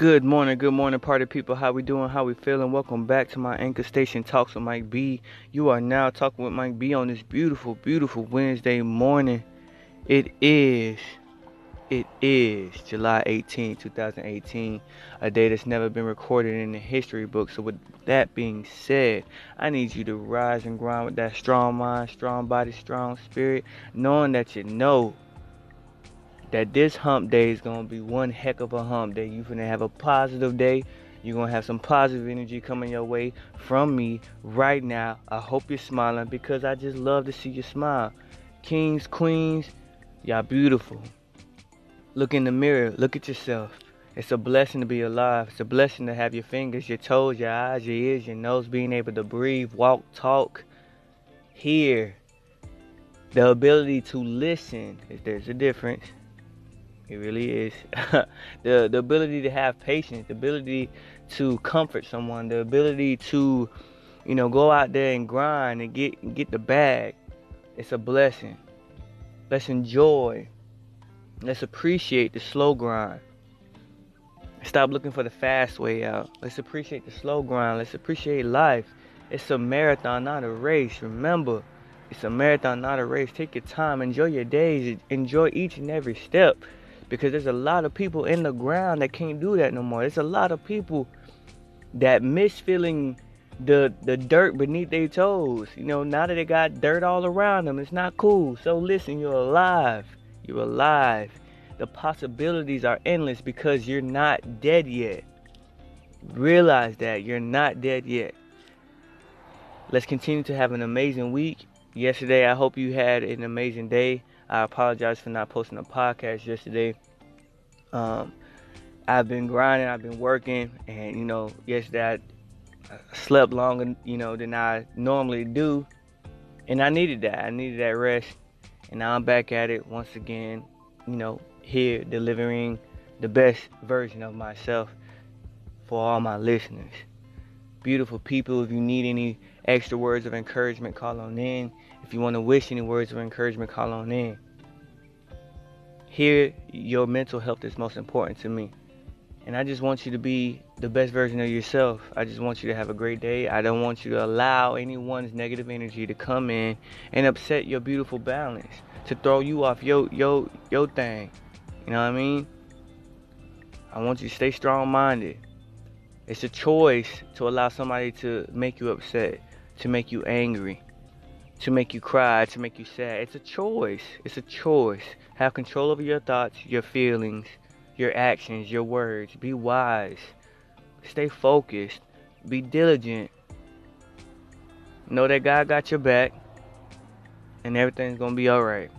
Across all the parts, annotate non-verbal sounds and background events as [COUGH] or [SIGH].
Good morning, good morning, party people. How we doing? How we feeling? Welcome back to my anchor station talks with Mike B. You are now talking with Mike B on this beautiful, beautiful Wednesday morning. It is, it is July 18, 2018, a day that's never been recorded in the history book. So with that being said, I need you to rise and grind with that strong mind, strong body, strong spirit, knowing that you know that this hump day is gonna be one heck of a hump day. You're gonna have a positive day. You're gonna have some positive energy coming your way from me right now. I hope you're smiling because I just love to see you smile. Kings, queens, y'all beautiful. Look in the mirror, look at yourself. It's a blessing to be alive. It's a blessing to have your fingers, your toes, your eyes, your ears, your nose, being able to breathe, walk, talk, hear. The ability to listen, if there's a difference it really is. [LAUGHS] the the ability to have patience, the ability to comfort someone, the ability to, you know, go out there and grind and get get the bag. It's a blessing. Let's enjoy. Let's appreciate the slow grind. Stop looking for the fast way out. Let's appreciate the slow grind. Let's appreciate life. It's a marathon, not a race. Remember, it's a marathon, not a race. Take your time. Enjoy your days. Enjoy each and every step because there's a lot of people in the ground that can't do that no more. There's a lot of people that miss feeling the the dirt beneath their toes. You know, now that they got dirt all around them, it's not cool. So listen, you're alive. You're alive. The possibilities are endless because you're not dead yet. Realize that you're not dead yet. Let's continue to have an amazing week. Yesterday, I hope you had an amazing day. I apologize for not posting a podcast yesterday. Um, I've been grinding, I've been working, and you know, yesterday I slept longer, you know, than I normally do, and I needed that. I needed that rest, and now I'm back at it once again. You know, here delivering the best version of myself for all my listeners. Beautiful people, if you need any extra words of encouragement, call on in. If you want to wish any words of encouragement, call on in. Here, your mental health is most important to me. And I just want you to be the best version of yourself. I just want you to have a great day. I don't want you to allow anyone's negative energy to come in and upset your beautiful balance, to throw you off your your your thing. You know what I mean? I want you to stay strong-minded. It's a choice to allow somebody to make you upset, to make you angry to make you cry, to make you sad. It's a choice. It's a choice. Have control over your thoughts, your feelings, your actions, your words. Be wise. Stay focused. Be diligent. Know that God got your back and everything's going to be all right.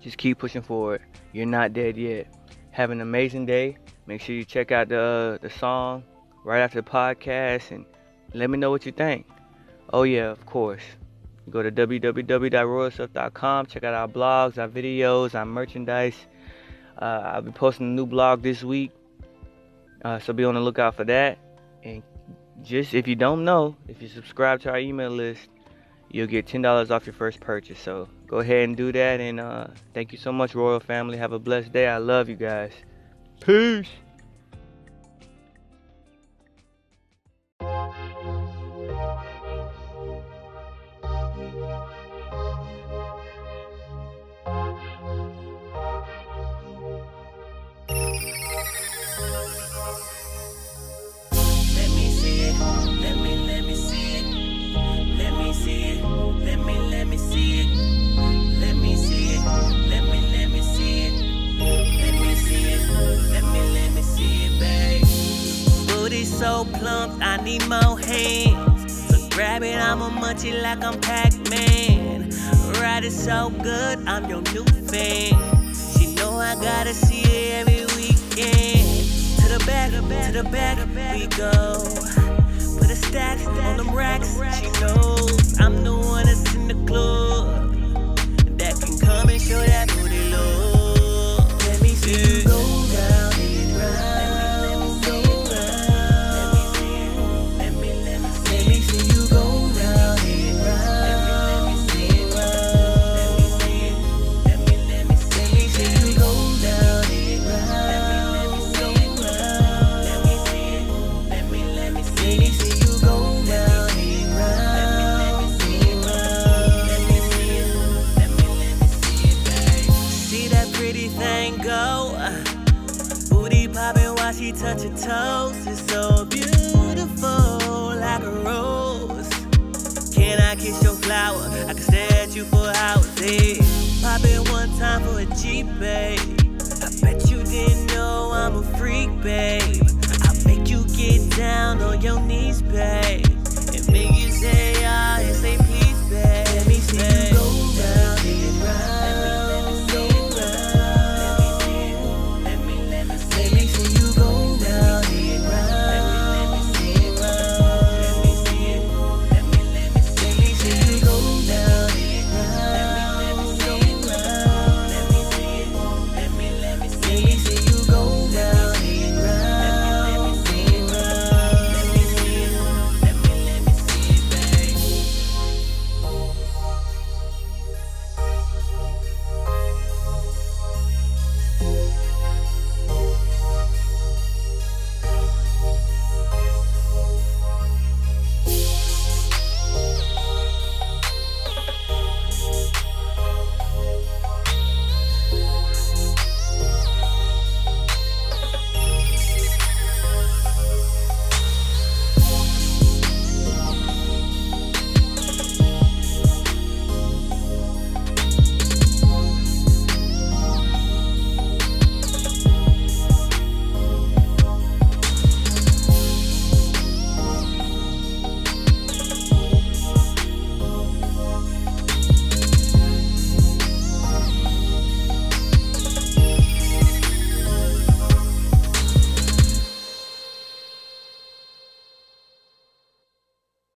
Just keep pushing forward. You're not dead yet. Have an amazing day. Make sure you check out the uh, the song right after the podcast and let me know what you think. Oh yeah, of course. Go to www.royalstuff.com. Check out our blogs, our videos, our merchandise. Uh, I'll be posting a new blog this week, uh, so be on the lookout for that. And just if you don't know, if you subscribe to our email list, you'll get ten dollars off your first purchase. So go ahead and do that. And uh, thank you so much, Royal Family. Have a blessed day. I love you guys. Peace. It, I'm a like I'm Pac-Man. Ride it so good, I'm your new fan. She know I gotta see it every weekend. To the back, to the back, we go. Put a stack on them touch your toes is so beautiful, like a rose. Can I kiss your flower? I can stare at you for hours. Hey, pop it one time for a Jeep, babe. I bet you didn't know I'm